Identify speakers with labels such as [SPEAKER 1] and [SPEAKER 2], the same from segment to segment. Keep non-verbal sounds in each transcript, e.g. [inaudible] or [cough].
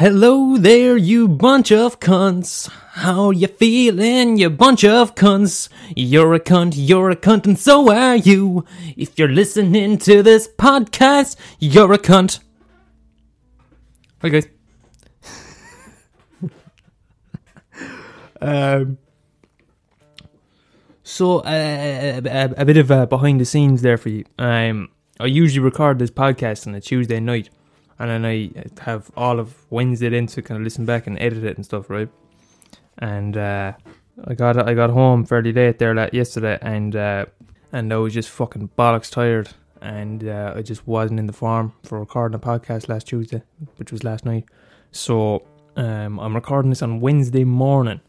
[SPEAKER 1] Hello there, you bunch of cunts. How you feeling, you bunch of cunts? You're a cunt, you're a cunt, and so are you. If you're listening to this podcast, you're a cunt. Hi guys. um. So, uh, a, a bit of uh, behind the scenes there for you. Um, I usually record this podcast on a Tuesday night, and then I have all of Wednesday then to kind of listen back and edit it and stuff, right? And uh, I got I got home fairly late there like yesterday, and uh, and I was just fucking bollocks tired, and uh, I just wasn't in the form for recording a podcast last Tuesday, which was last night. So um, I'm recording this on Wednesday morning,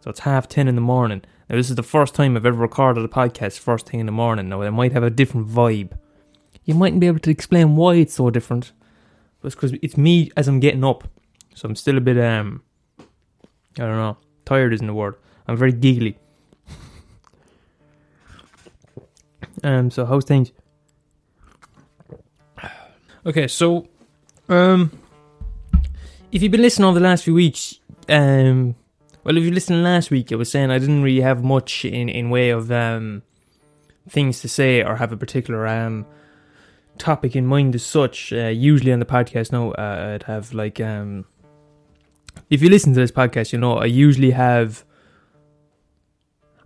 [SPEAKER 1] so it's half ten in the morning. Now this is the first time I've ever recorded a podcast first thing in the morning. Now it might have a different vibe. You mightn't be able to explain why it's so different, it's because it's me as I'm getting up, so I'm still a bit um, I don't know, tired isn't the word. I'm very giggly. [laughs] um, so how's things? Okay, so um, if you've been listening over the last few weeks, um, well, if you listened last week, I was saying I didn't really have much in in way of um things to say or have a particular um topic in mind as such. Uh, usually on the podcast, no, uh, I'd have like um if you listen to this podcast, you know I usually have.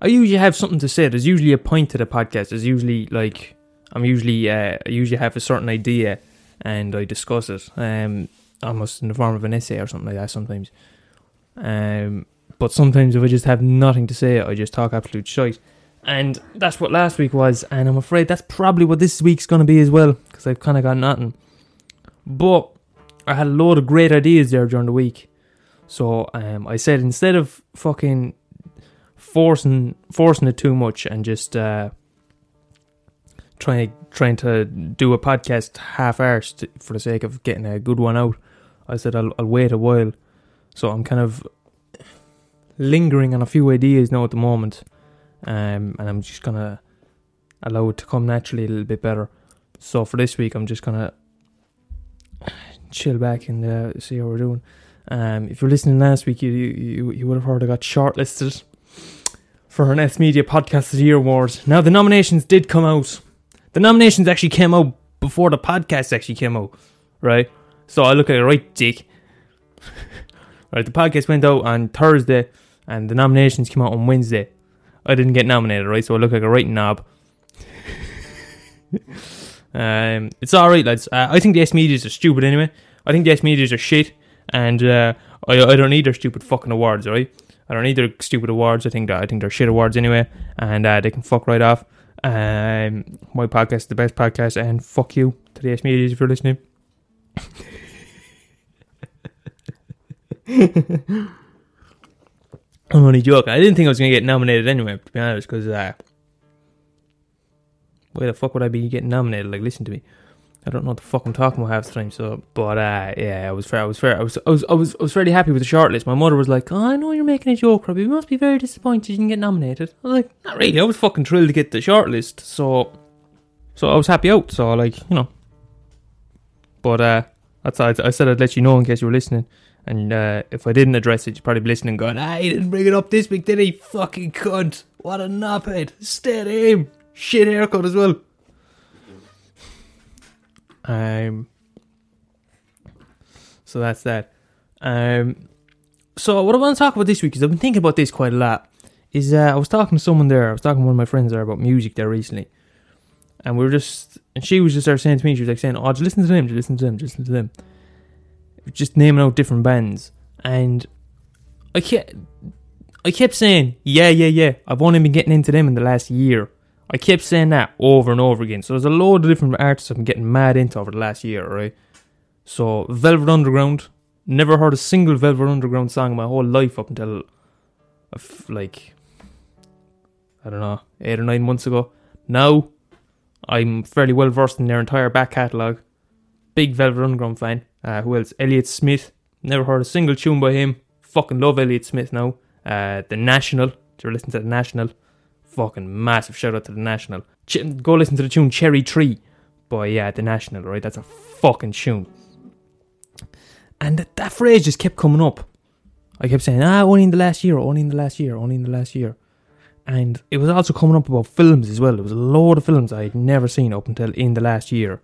[SPEAKER 1] I usually have something to say. There's usually a point to the podcast. There's usually like I'm usually uh, I usually have a certain idea and I discuss it. Um, almost in the form of an essay or something like that sometimes. Um, but sometimes if I just have nothing to say, I just talk absolute shite. And that's what last week was, and I'm afraid that's probably what this week's going to be as well, because I've kind of got nothing. But I had a load of great ideas there during the week. So um, I said instead of fucking forcing forcing it too much and just uh, trying trying to do a podcast half arsed for the sake of getting a good one out, I said I'll, I'll wait a while. So I'm kind of lingering on a few ideas now at the moment, um, and I'm just gonna allow it to come naturally a little bit better. So for this week, I'm just gonna chill back and uh, see how we're doing. Um, if you're listening last week, you you, you would have heard I got shortlisted for an Smedia Podcast of the Year award. Now the nominations did come out. The nominations actually came out before the podcast actually came out, right? So I look at it right, dick. [laughs] right, the podcast went out on Thursday, and the nominations came out on Wednesday. I didn't get nominated, right? So I look like a right knob. [laughs] um, it's all right, lads. Uh, I think the Smedias are stupid anyway. I think the Smedias are shit, and uh, I I don't need their stupid fucking awards, right? I don't need their stupid awards. I think I think they're shit awards anyway, and uh, they can fuck right off. Um, my podcast is the best podcast, and fuck you to the Smedias if you're listening. [laughs] [laughs] I'm only joking. I didn't think I was to get nominated anyway, to be honest, because uh, why the fuck would I be getting nominated? Like, listen to me. I don't know what the fuck I'm talking about half the time. So, but uh, yeah, I was fair. I was fair. I was, I was, I was, I was fairly happy with the shortlist. My mother was like, "Oh, I know you're making a joke, Robbie. You must be very disappointed you didn't get nominated." I was like, "Not really. I was fucking thrilled to get the shortlist." So, so I was happy out. So, like, you know. But uh, that's I, I said I'd let you know in case you were listening. And uh, if I didn't address it, you'd probably be listening going, ah, he didn't bring it up this week, did he? Fucking cunt. What a knobhead. Steady aim. Shit haircut as well. Um, so that's that. Um, so what I want to talk about this week is I've been thinking about this quite a lot. Is uh, I was talking to someone there. I was talking to one of my friends there about music there recently, and we were just and she was just there saying to me, she was like saying, "Oh, just listen to them, just listen to them, just listen to them." Just naming out different bands, and I kept I kept saying, "Yeah, yeah, yeah." I've only been getting into them in the last year. I kept saying that over and over again. So there's a load of different artists I've been getting mad into over the last year, right? So Velvet Underground, never heard a single Velvet Underground song in my whole life up until like I don't know, eight or nine months ago. Now I'm fairly well versed in their entire back catalogue. Big Velvet Underground fan. Uh, who else? Elliott Smith. Never heard a single tune by him. Fucking love Elliott Smith now. Uh, the National. Do you listen to the National? Fucking massive shout out to the National. Ch- go listen to the tune Cherry Tree by yeah the National. Right, that's a fucking tune. And that, that phrase just kept coming up. I kept saying, ah, only in the last year, only in the last year, only in the last year. And it was also coming up about films as well. There was a load of films I had never seen up until in the last year.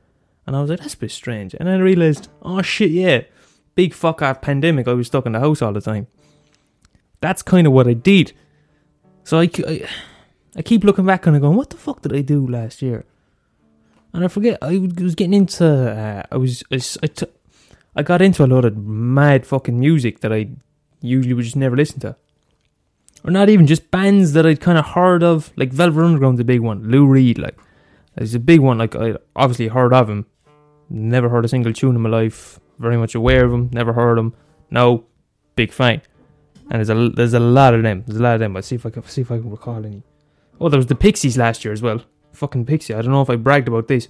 [SPEAKER 1] And I was like, that's a bit strange. And then I realised, oh shit, yeah, big fuck off pandemic. I was stuck in the house all the time. That's kind of what I did. So I, I, I keep looking back and I going, what the fuck did I do last year? And I forget, I was getting into, uh, I was, I, I, t- I got into a lot of mad fucking music that I usually would just never listen to. Or not even just bands that I'd kind of heard of, like Velvet Underground's a big one. Lou Reed, like, is a big one. Like I obviously heard of him, never heard a single tune in my life. Very much aware of them. never heard them. No, big fan. And there's a there's a lot of them. There's a lot of them. I'll see if I can see if I can recall any. Oh, there was the Pixies last year as well. Fucking Pixie. I don't know if I bragged about this.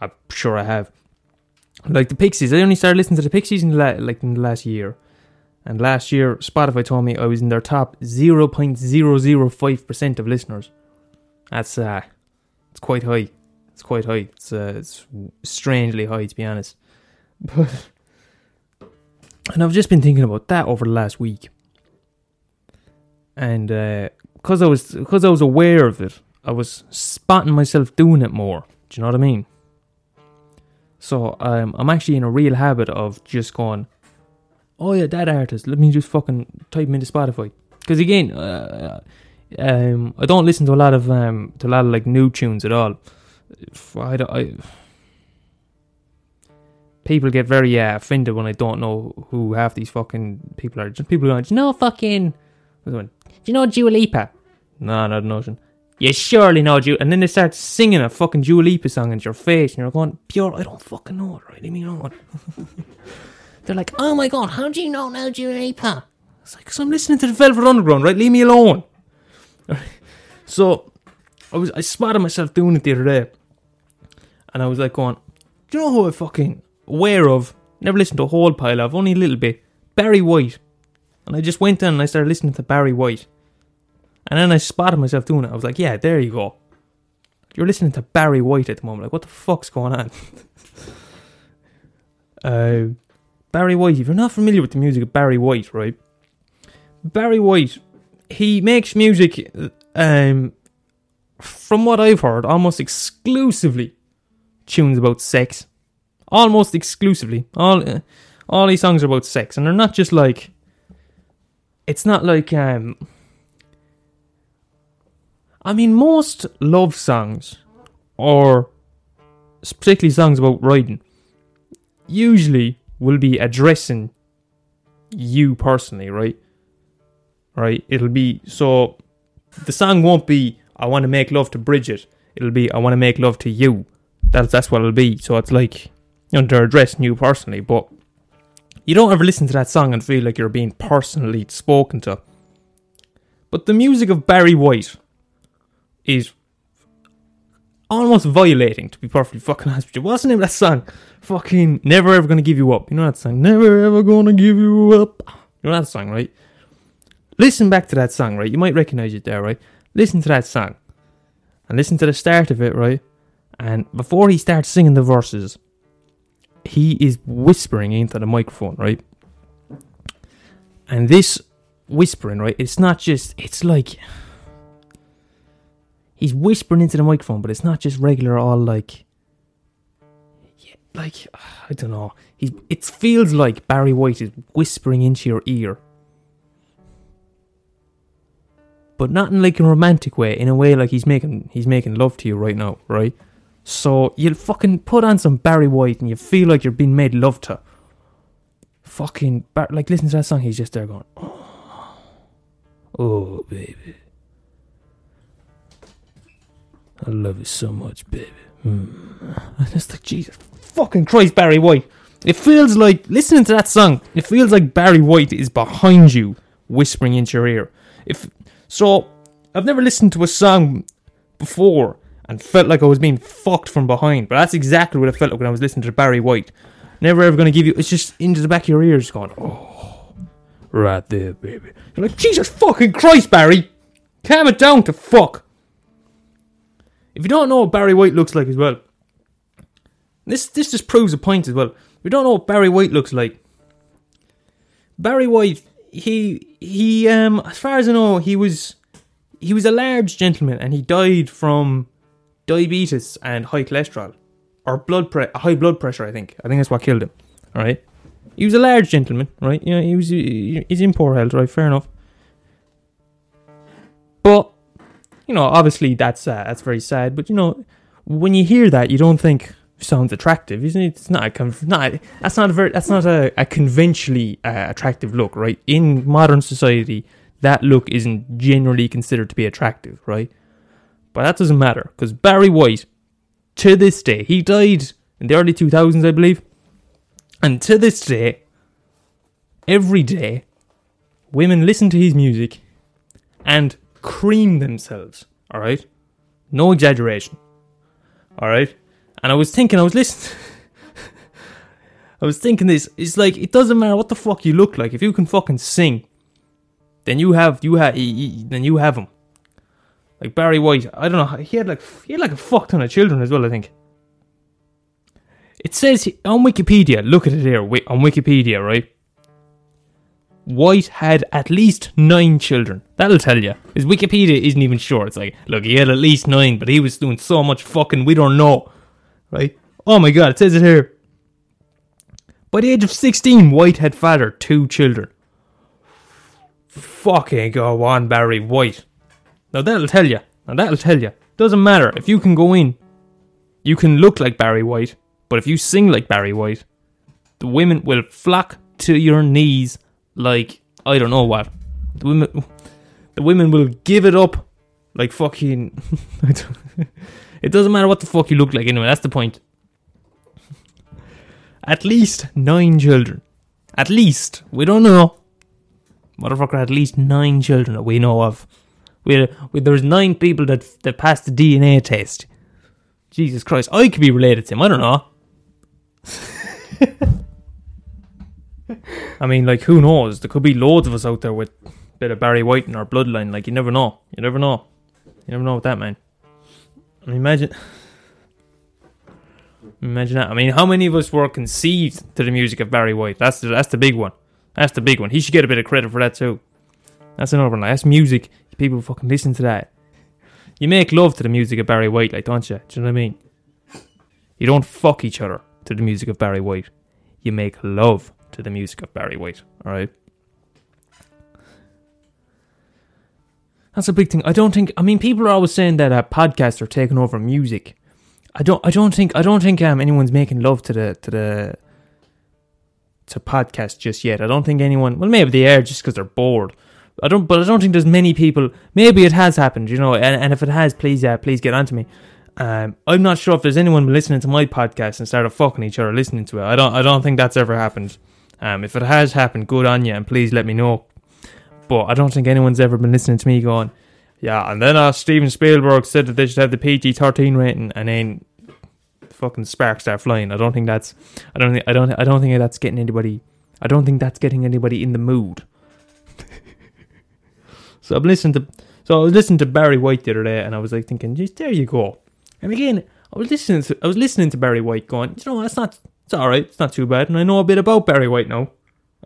[SPEAKER 1] I'm sure I have. Like the Pixies, I only started listening to the Pixies in the la- like in the last year. And last year, Spotify told me I was in their top 0.005% of listeners. That's uh, it's quite high. It's quite high. It's uh, it's strangely high to be honest. But and I've just been thinking about that over the last week. And because uh, I was because I was aware of it, I was spotting myself doing it more. Do you know what I mean? So um, I'm actually in a real habit of just going, oh yeah, that artist. Let me just fucking type him into Spotify. Because again, uh, um, I don't listen to a lot of um, to a lot of like new tunes at all. I, I people get very uh, offended when I don't know who half these fucking people are. Just people going, you know fucking, do you know Dua Lipa? No, not a notion. You surely know Dua. And then they start singing a fucking Dua Lipa song into your face, and you're going, pure, I don't fucking know it, right? Leave me alone. [laughs] They're like, oh my god, how do you know now Dua Lipa? It's like, because I'm listening to the Velvet Underground, right? Leave me alone. [laughs] so, I was I spotted myself doing it the other day, and I was like going, do you know who I fucking aware of? Never listened to a whole pile of, only a little bit. Barry White. And I just went in and I started listening to Barry White. And then I spotted myself doing it. I was like, yeah, there you go. You're listening to Barry White at the moment. Like, what the fuck's going on? [laughs] uh, Barry White, if you're not familiar with the music of Barry White, right? Barry White, he makes music, um, from what I've heard, almost exclusively tunes about sex. Almost exclusively. All, uh, all these songs are about sex, and they're not just like. It's not like um. I mean, most love songs, or particularly songs about riding, usually will be addressing you personally, right? Right? It'll be so the song won't be I want to make love to Bridget. It'll be I want to make love to you. That's that's what it'll be. So it's like addressing you personally, but you don't ever listen to that song and feel like you're being personally spoken to. But the music of Barry White is almost violating, to be perfectly fucking honest with you. What's the name of that song? Fucking Never Ever Gonna Give You Up. You know that song? Never Ever Gonna Give You Up. You know that song, right? Listen back to that song, right? You might recognize it there, right? Listen to that song. And listen to the start of it, right? And before he starts singing the verses, he is whispering into the microphone, right? And this whispering, right? It's not just, it's like he's whispering into the microphone, but it's not just regular, all like, like I don't know. He's it feels like Barry White is whispering into your ear, but not in like a romantic way. In a way like he's making he's making love to you right now, right? So you'll fucking put on some Barry White and you feel like you're being made love to. Fucking Bar- like listen to that song. He's just there going, oh, oh baby. I love you so much, baby. Mm. And it's like, Jesus fucking Christ, Barry White. It feels like, listening to that song, it feels like Barry White is behind you, whispering into your ear. If So, I've never listened to a song before and felt like I was being fucked from behind, but that's exactly what I felt like when I was listening to Barry White. Never ever gonna give you, it's just into the back of your ears going, oh, right there, baby. You're like, Jesus fucking Christ, Barry! Calm it down to fuck. If you don't know what Barry White looks like as well, this this just proves a point as well. If you don't know what Barry White looks like, Barry White, he he um as far as I know, he was he was a large gentleman and he died from diabetes and high cholesterol or blood pre- high blood pressure. I think I think that's what killed him. All right, he was a large gentleman, right? You know, he was he's in poor health, right? Fair enough. But you know, obviously that's uh, that's very sad. But you know, when you hear that, you don't think sounds attractive, isn't it? It's not a not that's not a very that's not a, a conventionally uh, attractive look, right? In modern society, that look isn't generally considered to be attractive, right? But that doesn't matter because Barry White, to this day, he died in the early 2000s, I believe, and to this day, every day, women listen to his music and cream themselves. All right, no exaggeration. All right, and I was thinking, I was listening. [laughs] I was thinking this. It's like it doesn't matter what the fuck you look like. If you can fucking sing, then you have you have then you have him. Like Barry White, I don't know. He had like he had like a fuck ton of children as well. I think. It says on Wikipedia. Look at it here on Wikipedia, right? White had at least nine children. That'll tell you. His Wikipedia isn't even sure. It's like, look, he had at least nine, but he was doing so much fucking we don't know. Right? Oh my god, it says it here. By the age of 16, White had fathered two children. Fucking go on, Barry White. Now that'll tell you. Now that'll tell you. Doesn't matter. If you can go in, you can look like Barry White, but if you sing like Barry White, the women will flock to your knees like I don't know what. The women, the women will give it up like fucking. [laughs] it doesn't matter what the fuck you look like anyway. That's the point. At least nine children. At least we don't know. Motherfucker, at least nine children that we know of. We, we there's nine people that that passed the DNA test. Jesus Christ, I could be related to him. I don't know. [laughs] I mean, like, who knows? There could be loads of us out there with a bit of Barry White in our bloodline. Like, you never know. You never know. You never know with that, man. I mean, imagine. Imagine that. I mean, how many of us were conceived to the music of Barry White? That's the, that's the big one. That's the big one. He should get a bit of credit for that too. That's another one. That's music. People fucking listen to that. You make love to the music of Barry White, like, don't you? Do you know what I mean? You don't fuck each other to the music of Barry White. You make love to the music of Barry White. All right. That's a big thing. I don't think. I mean, people are always saying that uh, podcasts are taking over music. I don't. I don't think. I don't think um, anyone's making love to the to the to podcast just yet. I don't think anyone. Well, maybe they are just because they're bored. I don't. But I don't think there's many people. Maybe it has happened. You know. And, and if it has, please, uh, please get onto me. Um, I'm not sure if there's anyone listening to my podcast and started fucking each other listening to it. I don't. I don't think that's ever happened. Um, if it has happened, good on you, and please let me know. But I don't think anyone's ever been listening to me going, yeah. And then uh, Steven Spielberg said that they should have the PG-13 rating, and then fucking sparks start flying. I don't think that's. I don't think. I don't. I don't think that's getting anybody. I don't think that's getting anybody in the mood. So I'm listening to. So I was listening to Barry White the other day, and I was like thinking, just there you go. And again, I was listening to. I was listening to Barry White, going, you know, that's not it's alright, it's not too bad, and I know a bit about Barry White now.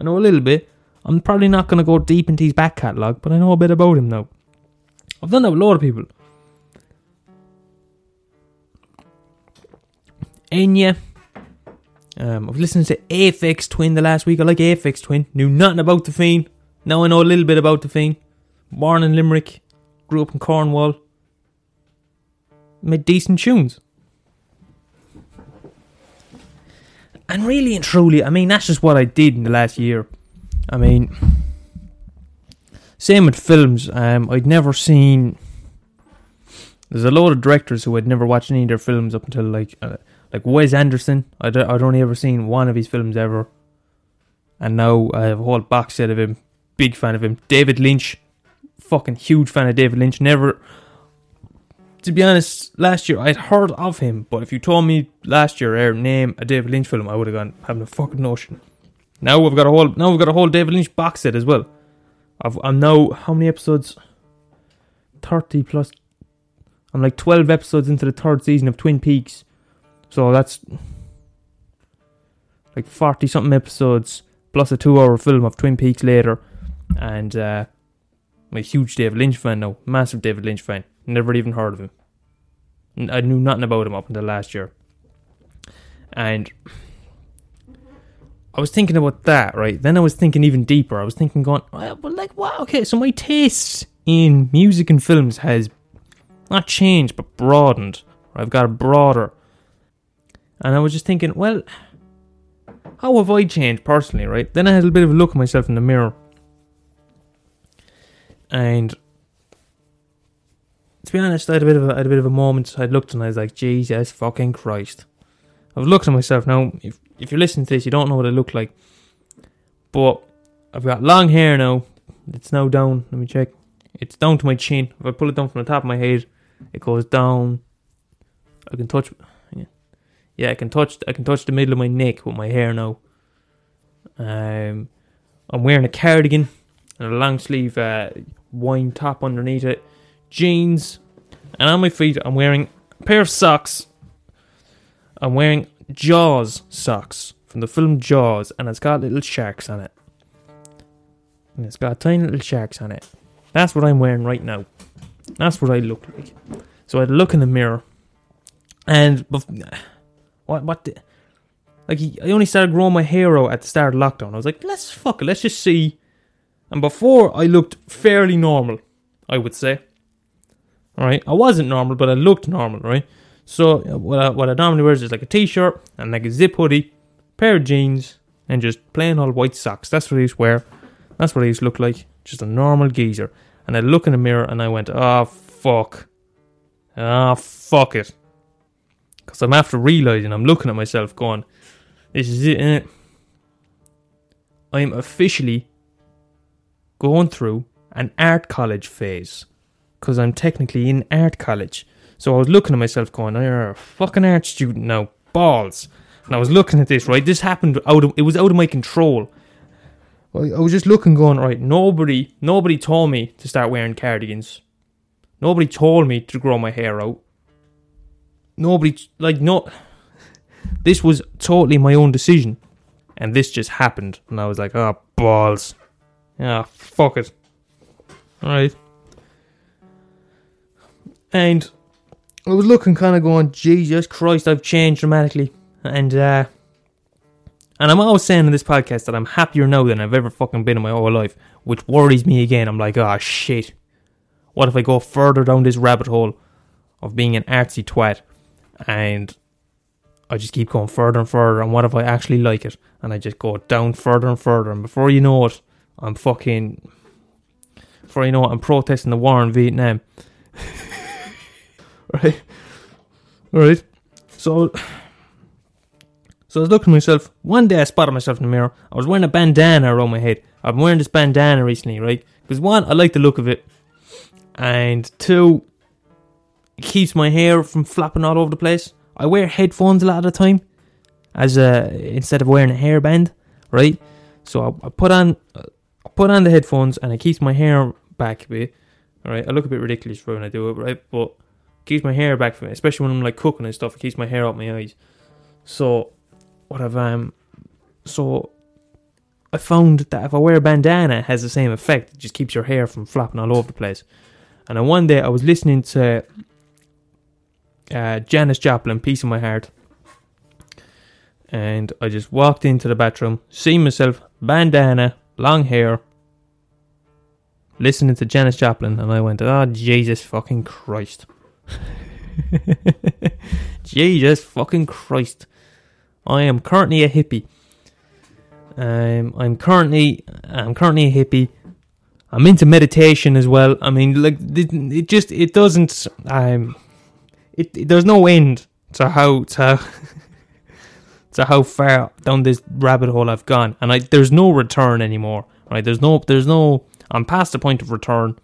[SPEAKER 1] I know a little bit. I'm probably not going to go deep into his back catalogue, but I know a bit about him now. I've done that with a lot of people. Enya. Um, I've listened to Aphex Twin the last week. I like Aphex Twin. Knew nothing about the Fiend. Now I know a little bit about the Fiend. Born in Limerick. Grew up in Cornwall. Made decent tunes. And really and truly, I mean, that's just what I did in the last year. I mean, same with films. Um, I'd never seen. There's a lot of directors who had never watched any of their films up until like uh, like Wes Anderson. I'd, I'd only ever seen one of his films ever, and now I have a whole box set of him. Big fan of him. David Lynch, fucking huge fan of David Lynch. Never to be honest, last year I'd heard of him, but if you told me last year er, name a David Lynch film, I would have gone having a fucking notion. Now we've got a whole now we've got a whole David Lynch box set as well. I've, I'm now how many episodes? Thirty plus. I'm like twelve episodes into the third season of Twin Peaks, so that's like forty something episodes plus a two-hour film of Twin Peaks later, and uh, I'm a huge David Lynch fan now, massive David Lynch fan. Never even heard of him. I knew nothing about him up until last year, and I was thinking about that. Right then, I was thinking even deeper. I was thinking, going, well, like, wow, okay, so my taste in music and films has not changed but broadened. I've got a broader, and I was just thinking, well how have I changed personally, right? Then I had a bit of a look at myself in the mirror. And to be honest, I had a bit of a, I had a bit of a moment. I looked and I was like, Jesus fucking Christ. I've looked at myself now. If if you're listening to this, you don't know what I look like. But I've got long hair now. It's now down. Let me check. It's down to my chin. If I pull it down from the top of my head, it goes down. I can touch yeah, I can touch I can touch the middle of my neck with my hair now. Um, I'm wearing a cardigan and a long sleeve uh, wine top underneath it, jeans, and on my feet I'm wearing a pair of socks. I'm wearing Jaws socks from the film Jaws, and it's got little sharks on it. And it's got tiny little sharks on it. That's what I'm wearing right now. That's what I look like. So I'd look in the mirror, and what? What? The, like I only started growing my hair out at the start of lockdown. I was like, let's fuck it, let's just see. And before I looked fairly normal, I would say. All right, I wasn't normal, but I looked normal, right? So what I, what I normally wear is like a t-shirt and like a zip hoodie, pair of jeans, and just plain old white socks. That's what I used to wear. That's what I used to look like, just a normal geezer. And I look in the mirror and I went, oh fuck, ah oh, fuck it. Because I'm after realizing, I'm looking at myself going, this is it, innit? I'm officially going through an art college phase. Because I'm technically in art college. So I was looking at myself going, oh, you're a fucking art student now. Balls. And I was looking at this, right? This happened out of, it was out of my control. I was just looking, going, right, nobody, nobody told me to start wearing cardigans. Nobody told me to grow my hair out nobody like no this was totally my own decision and this just happened and i was like oh balls yeah fuck it all right and i was looking kind of going jesus christ i've changed dramatically and uh and i'm always saying in this podcast that i'm happier now than i've ever fucking been in my whole life which worries me again i'm like oh shit what if i go further down this rabbit hole of being an artsy twat and I just keep going further and further. And what if I actually like it? And I just go down further and further. And before you know it, I'm fucking. For you know it, I'm protesting the war in Vietnam. [laughs] right? Right? So. So I was looking at myself. One day I spotted myself in the mirror. I was wearing a bandana around my head. I've been wearing this bandana recently, right? Because one, I like the look of it. And two, it keeps my hair from flapping all over the place. I wear headphones a lot of the time, as a instead of wearing a hairband, right? So I, I put on put on the headphones and it keeps my hair back a bit. Alright, I look a bit ridiculous when I do it, right? But it keeps my hair back from me, especially when I'm like cooking and stuff. It keeps my hair out my eyes. So what I've um, so I found that if I wear a bandana, it has the same effect. It just keeps your hair from flapping all over the place. And then one day I was listening to uh, Janis Joplin, Piece of My Heart. And I just walked into the bathroom, see myself, bandana, long hair, listening to Janis Joplin, and I went, oh, Jesus fucking Christ. [laughs] Jesus fucking Christ. I am currently a hippie. Um, I'm currently I'm currently a hippie. I'm into meditation as well. I mean, like it, just it doesn't. Um, it, it there's no end to how to [laughs] to how far down this rabbit hole I've gone, and I there's no return anymore. Right? There's no there's no I'm past the point of return.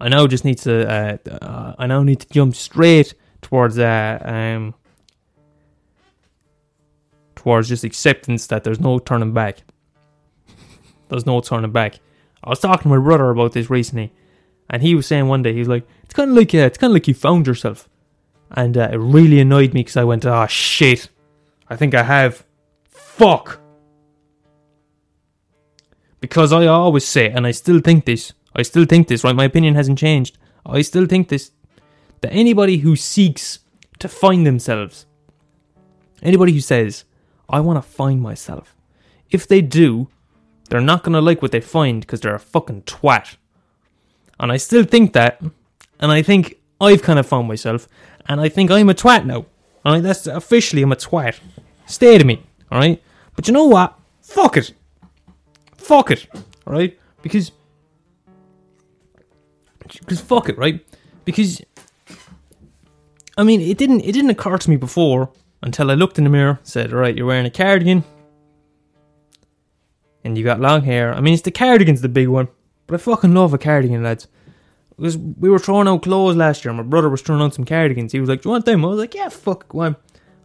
[SPEAKER 1] I now just need to uh, uh, I now need to jump straight towards uh, um towards just acceptance that there's no turning back. [laughs] there's no turning back. I was talking to my brother about this recently, and he was saying one day, he was like, it's kind of like, uh, it's kind of like you found yourself. And uh, it really annoyed me because I went, oh shit, I think I have. Fuck. Because I always say, and I still think this, I still think this, right? My opinion hasn't changed. I still think this that anybody who seeks to find themselves, anybody who says, I want to find myself, if they do, they're not going to like what they find because they're a fucking twat. And I still think that, and I think I've kind of found myself, and I think I'm a twat now. Alright, that's officially I'm a twat. Stay to me, alright? But you know what? Fuck it. Fuck it, alright? Because because fuck it, right? Because I mean, it didn't it didn't occur to me before until I looked in the mirror, said, "All right, you're wearing a cardigan, and you got long hair." I mean, it's the cardigan's the big one, but I fucking love a cardigan, lads. Because we were throwing out clothes last year, my brother was throwing out some cardigans. He was like, "Do you want them?" I was like, "Yeah, fuck, on."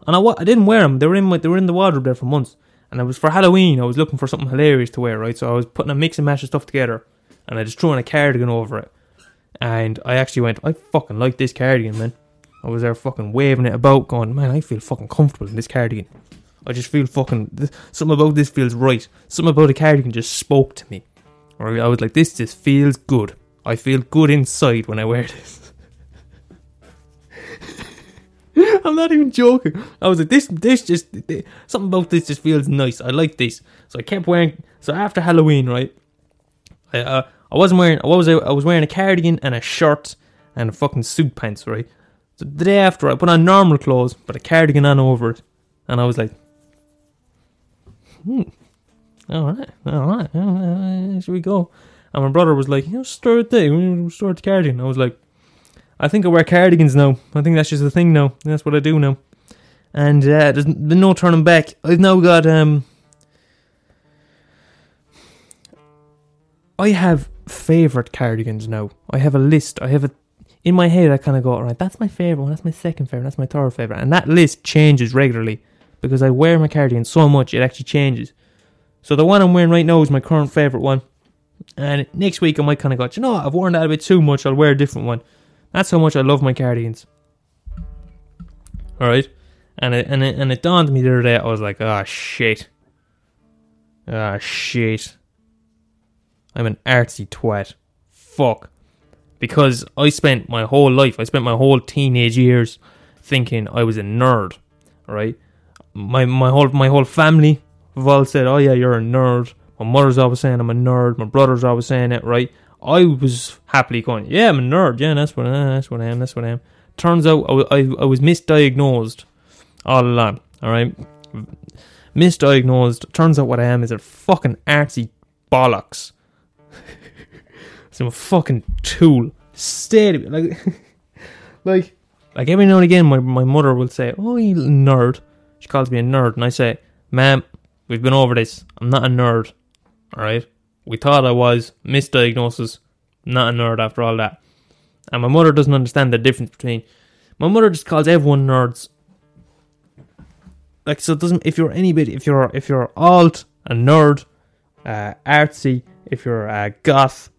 [SPEAKER 1] And I, I didn't wear them. They were in my, they were in the wardrobe there for months. And it was for Halloween. I was looking for something hilarious to wear, right? So I was putting a mix and match of stuff together, and I just threw on a cardigan over it. And I actually went, I fucking like this cardigan, man. I was there fucking waving it about, going, man, I feel fucking comfortable in this cardigan. I just feel fucking this, something about this feels right. Something about the cardigan just spoke to me. I was like, this just feels good. I feel good inside when I wear this. [laughs] I'm not even joking. I was like, this, this just this, something about this just feels nice. I like this, so I kept wearing. So after Halloween, right, I uh, I wasn't wearing. I was I was wearing a cardigan and a shirt and a fucking suit pants, right. So the day after, I put on normal clothes, but a cardigan on over it, and I was like, hmm, all right, all right, all right, here we go. And my brother was like, you know, start the start the cardigan. I was like, I think I wear cardigans now. I think that's just the thing now. That's what I do now. And uh, there's been no turning back. I've now got um. I have favorite cardigans now. I have a list. I have a in my head. I kind of go, all right, that's my favorite one. That's my second favorite. That's my third favorite. And that list changes regularly because I wear my cardigan so much it actually changes. So the one I'm wearing right now is my current favorite one. And next week I might kind of go, you know what, I've worn that a bit too much. I'll wear a different one. That's how much I love my cardigans. All right, and it and it and it dawned on me the other day. I was like, ah, oh, shit, ah, oh, shit. I'm an artsy twat. Fuck. Because I spent my whole life, I spent my whole teenage years thinking I was a nerd. Right? My my whole my whole family have all said, "Oh yeah, you're a nerd." My mother's always saying I'm a nerd. My brother's always saying it. Right? I was happily going, "Yeah, I'm a nerd. Yeah, that's what I, that's what I am. That's what I am." Turns out I, I, I was misdiagnosed all along. All right, misdiagnosed. Turns out what I am is a fucking artsy bollocks. [laughs] I'm a fucking tool. Stay like, [laughs] like, like every now and again, my my mother will say, "Oh, you nerd." She calls me a nerd, and I say, "Ma'am, we've been over this. I'm not a nerd. All right." We thought I was. Misdiagnosis. Not a nerd after all that. And my mother doesn't understand the difference between. My mother just calls everyone nerds. Like so, it doesn't. If you're any bit if you're if you're alt, a nerd, uh, artsy, if you're a goth,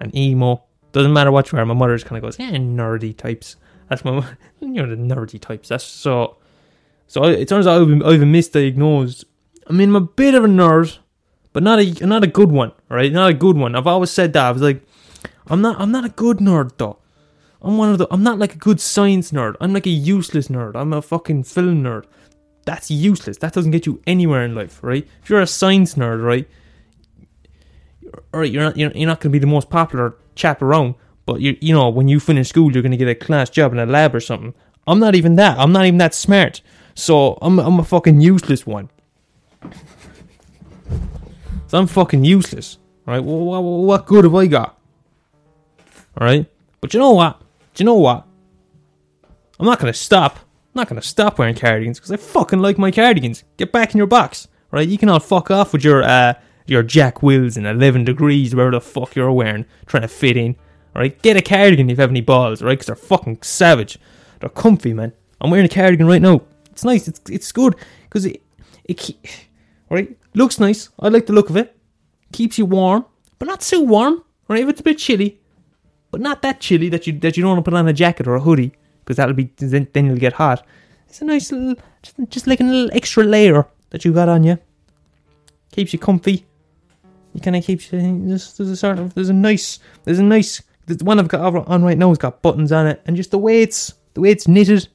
[SPEAKER 1] an emo, doesn't matter what you are. My mother just kind of goes, yeah, nerdy types. That's my, [laughs] you know, the nerdy types. That's so. So it turns out I've been, I've been misdiagnosed. I mean, I'm a bit of a nerd, but not a not a good one, right? Not a good one. I've always said that. I was like, I'm not I'm not a good nerd though. I'm one of the I'm not like a good science nerd. I'm like a useless nerd. I'm a fucking film nerd. That's useless. That doesn't get you anywhere in life, right? If you're a science nerd, right? All right, you're not you're, you're not going to be the most popular chap around, but you you know when you finish school, you're going to get a class job in a lab or something. I'm not even that. I'm not even that smart. So I'm I'm a fucking useless one. So I'm fucking useless, right? What, what, what good have I got? All right, but you know what? Do you know what? I'm not gonna stop. I'm not gonna stop wearing cardigans because I fucking like my cardigans. Get back in your box, right? You can all fuck off with your uh your Jack Wills and 11 degrees, wherever the fuck you're wearing, trying to fit in. Alright, get a cardigan if you have any balls, right? Because they're fucking savage. They're comfy, man. I'm wearing a cardigan right now. It's nice. It's it's good because it it right Looks nice. I like the look of it. Keeps you warm, but not too warm. Right? If it's a bit chilly, but not that chilly that you that you don't want to put on a jacket or a hoodie because that'll be then, then you'll get hot. It's a nice little, just, just like a little extra layer that you got on you. Keeps you comfy. you kind of keep there's, there's a sort of there's a nice there's a nice the one I've got on right now has got buttons on it, and just the way it's the way it's knitted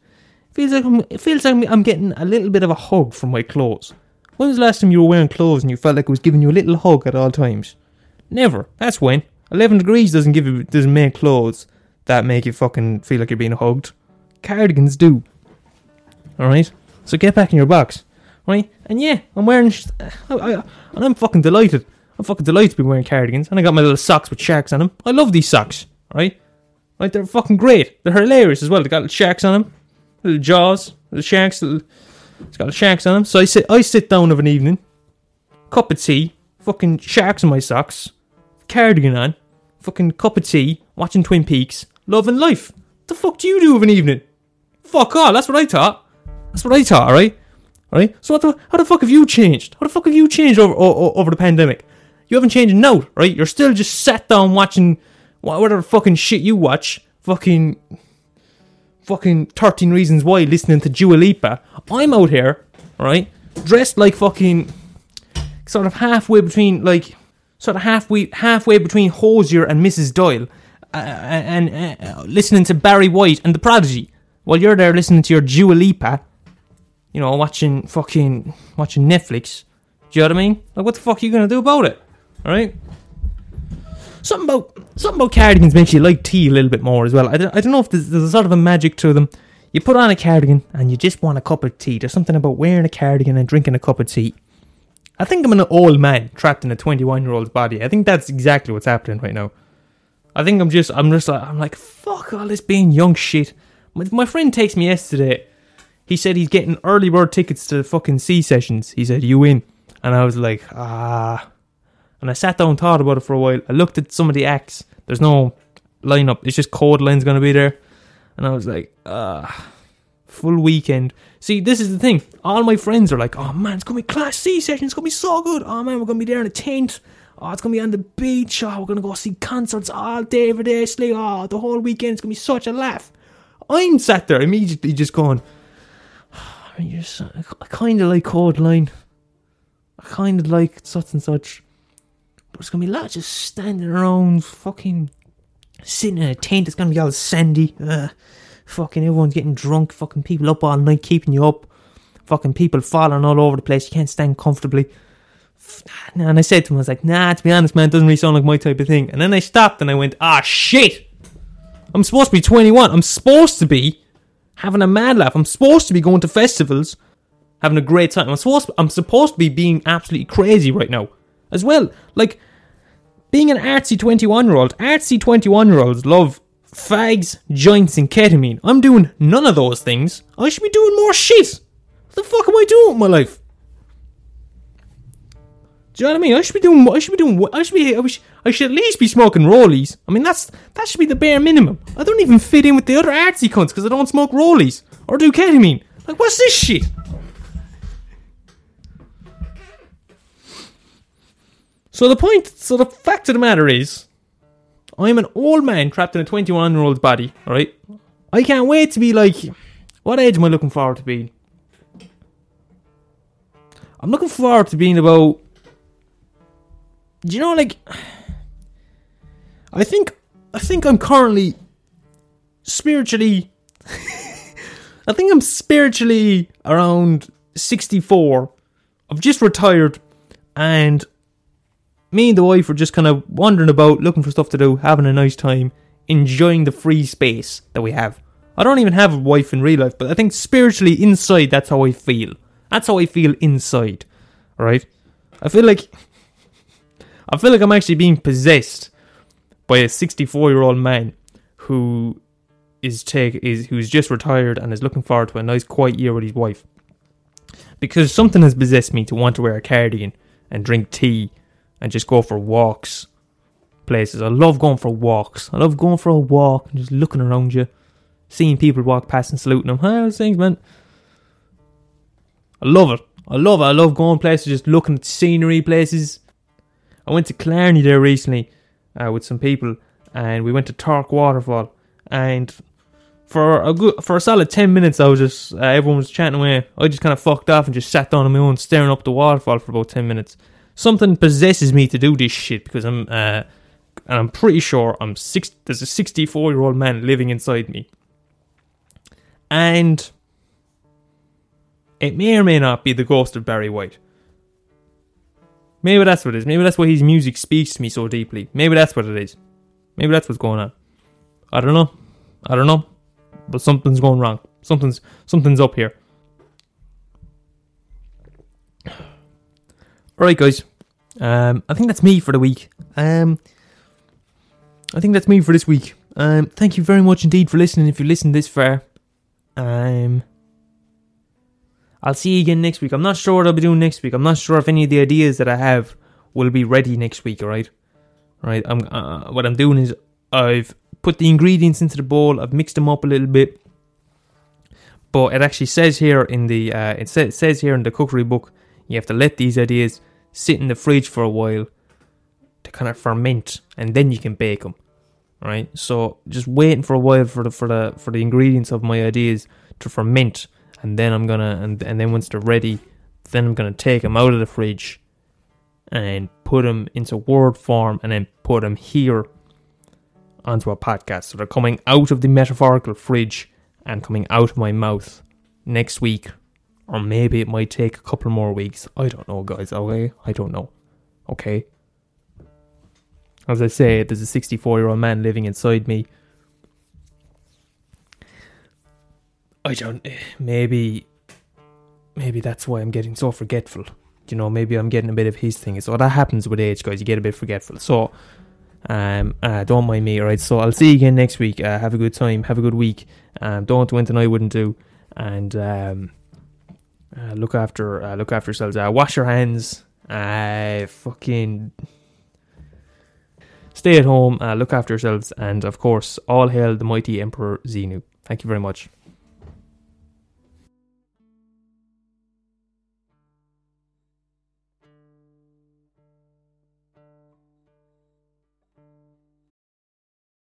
[SPEAKER 1] feels like I'm, it feels like I'm getting a little bit of a hug from my clothes. When was the last time you were wearing clothes and you felt like it was giving you a little hug at all times? Never. That's when. 11 degrees doesn't give you, doesn't make clothes that make you fucking feel like you're being hugged. Cardigans do. Alright? So get back in your box. Right? And yeah, I'm wearing, sh- I, I, and I'm fucking delighted. I'm fucking delighted to be wearing cardigans. And I got my little socks with sharks on them. I love these socks. Right? Right? They're fucking great. They're hilarious as well. They got little sharks on them. Little jaws. Little sharks. Little, it's got the sharks on them. So I sit, I sit down of an evening. Cup of tea. Fucking sharks in my socks. Cardigan on. Fucking cup of tea. Watching Twin Peaks. Loving life. What the fuck do you do of an evening? Fuck all. That's what I thought. That's what I thought, alright? Alright? So what the, how the fuck have you changed? How the fuck have you changed over, over, over the pandemic? You haven't changed a note, right? You're still just sat down watching whatever fucking shit you watch. Fucking. Fucking 13 Reasons Why listening to Dua Lipa. I'm out here, right? Dressed like fucking. Sort of halfway between, like. Sort of halfway, halfway between Hozier and Mrs. Doyle. Uh, and uh, listening to Barry White and The Prodigy. While you're there listening to your Dua Lipa you know, watching fucking watching Netflix. Do you know what I mean? Like, what the fuck are you gonna do about it? All right. Something about something about cardigans makes you like tea a little bit more as well. I don't, I don't know if there's, there's a sort of a magic to them. You put on a cardigan and you just want a cup of tea. There's something about wearing a cardigan and drinking a cup of tea. I think I'm an old man trapped in a 21 year old's body. I think that's exactly what's happening right now. I think I'm just, I'm just like, I'm like, fuck all this being young shit. My, my friend takes me yesterday he said he's getting early bird tickets to the fucking Sea Sessions. He said, You in? And I was like, Ah. And I sat down and thought about it for a while. I looked at some of the acts. There's no lineup, it's just Kodaline's going to be there. And I was like, Ah. Full weekend. See, this is the thing. All my friends are like, Oh man, it's going to be class Sea Session. It's going to be so good. Oh man, we're going to be there in a tent. Oh, it's going to be on the beach. Oh, we're going to go see concerts all day every day. Oh, the whole weekend. Going to be such a laugh. I'm sat there immediately just going, I just, I kind of like Kodaline. I kind of like such and such. But it's gonna be lots of standing around, fucking sitting in a tent. It's gonna be all sandy. Fucking everyone's getting drunk. Fucking people up all night, keeping you up. Fucking people falling all over the place. You can't stand comfortably. And I said to him, I was like, nah, to be honest, man, it doesn't really sound like my type of thing. And then I stopped and I went, ah, shit! I'm supposed to be 21. I'm supposed to be having a mad laugh. I'm supposed to be going to festivals, having a great time. I'm supposed I'm supposed to be being absolutely crazy right now as well. Like being an artsy 21 year old. Artsy 21 year olds love fags, joints, and ketamine. I'm doing none of those things. I should be doing more shit. What the fuck am I doing with my life? Do you know what I mean? I should be doing. I should be doing. I should be. I, wish, I should at least be smoking rollies. I mean, that's that should be the bare minimum. I don't even fit in with the other artsy cunts because I don't smoke rollies or do ketamine. Like, what's this shit? So the point. So the fact of the matter is, I'm an old man trapped in a 21 year old body. All right. I can't wait to be like. What age am I looking forward to being? I'm looking forward to being about do you know like I think I think I'm currently spiritually [laughs] I think I'm spiritually around 64. I've just retired and me and the wife are just kind of wandering about looking for stuff to do, having a nice time, enjoying the free space that we have. I don't even have a wife in real life, but I think spiritually inside that's how I feel. That's how I feel inside. Right? I feel like I feel like I'm actually being possessed by a 64 year old man who is take is who's just retired and is looking forward to a nice quiet year with his wife. Because something has possessed me to want to wear a cardigan and drink tea and just go for walks places. I love going for walks. I love going for a walk and just looking around you, seeing people walk past and saluting them. Hi, how's things, man? I love it. I love it. I love going places, just looking at scenery, places, I went to Killarney there recently uh, with some people, and we went to Torc Waterfall. And for a good, for a solid ten minutes, I was just uh, everyone was chatting away. I just kind of fucked off and just sat down on my own, staring up the waterfall for about ten minutes. Something possesses me to do this shit because I'm uh, and I'm pretty sure I'm six. There's a 64 year old man living inside me, and it may or may not be the ghost of Barry White. Maybe that's what it is. Maybe that's why his music speaks to me so deeply. Maybe that's what it is. Maybe that's what's going on. I don't know. I don't know. But something's going wrong. Something's something's up here. Alright guys. Um I think that's me for the week. Um I think that's me for this week. Um, thank you very much indeed for listening. If you listened this far, um, I'll see you again next week. I'm not sure what I'll be doing next week. I'm not sure if any of the ideas that I have will be ready next week. All right, all right. I'm uh, what I'm doing is I've put the ingredients into the bowl. I've mixed them up a little bit, but it actually says here in the uh, it, sa- says here in the cookery book you have to let these ideas sit in the fridge for a while to kind of ferment, and then you can bake them right? So just waiting for a while for the for the for the ingredients of my ideas to ferment, and then I'm gonna and and then once they're ready, then I'm gonna take them out of the fridge and put them into word form, and then put them here onto a podcast. So they're coming out of the metaphorical fridge and coming out of my mouth next week, or maybe it might take a couple more weeks. I don't know, guys. Okay, I don't know. Okay. As I say, there's a 64 year old man living inside me. I don't. Maybe. Maybe that's why I'm getting so forgetful. You know, maybe I'm getting a bit of his thing. So that happens with age, guys. You get a bit forgetful. So, um, uh, don't mind me, alright? So I'll see you again next week. Uh, have a good time. Have a good week. Um, don't do anything I wouldn't do. And, um, uh, look after, uh, look after yourselves. Uh, wash your hands. Uh, fucking stay at home, uh, look after yourselves, and of course, all hail the mighty Emperor Xenu. Thank you very much.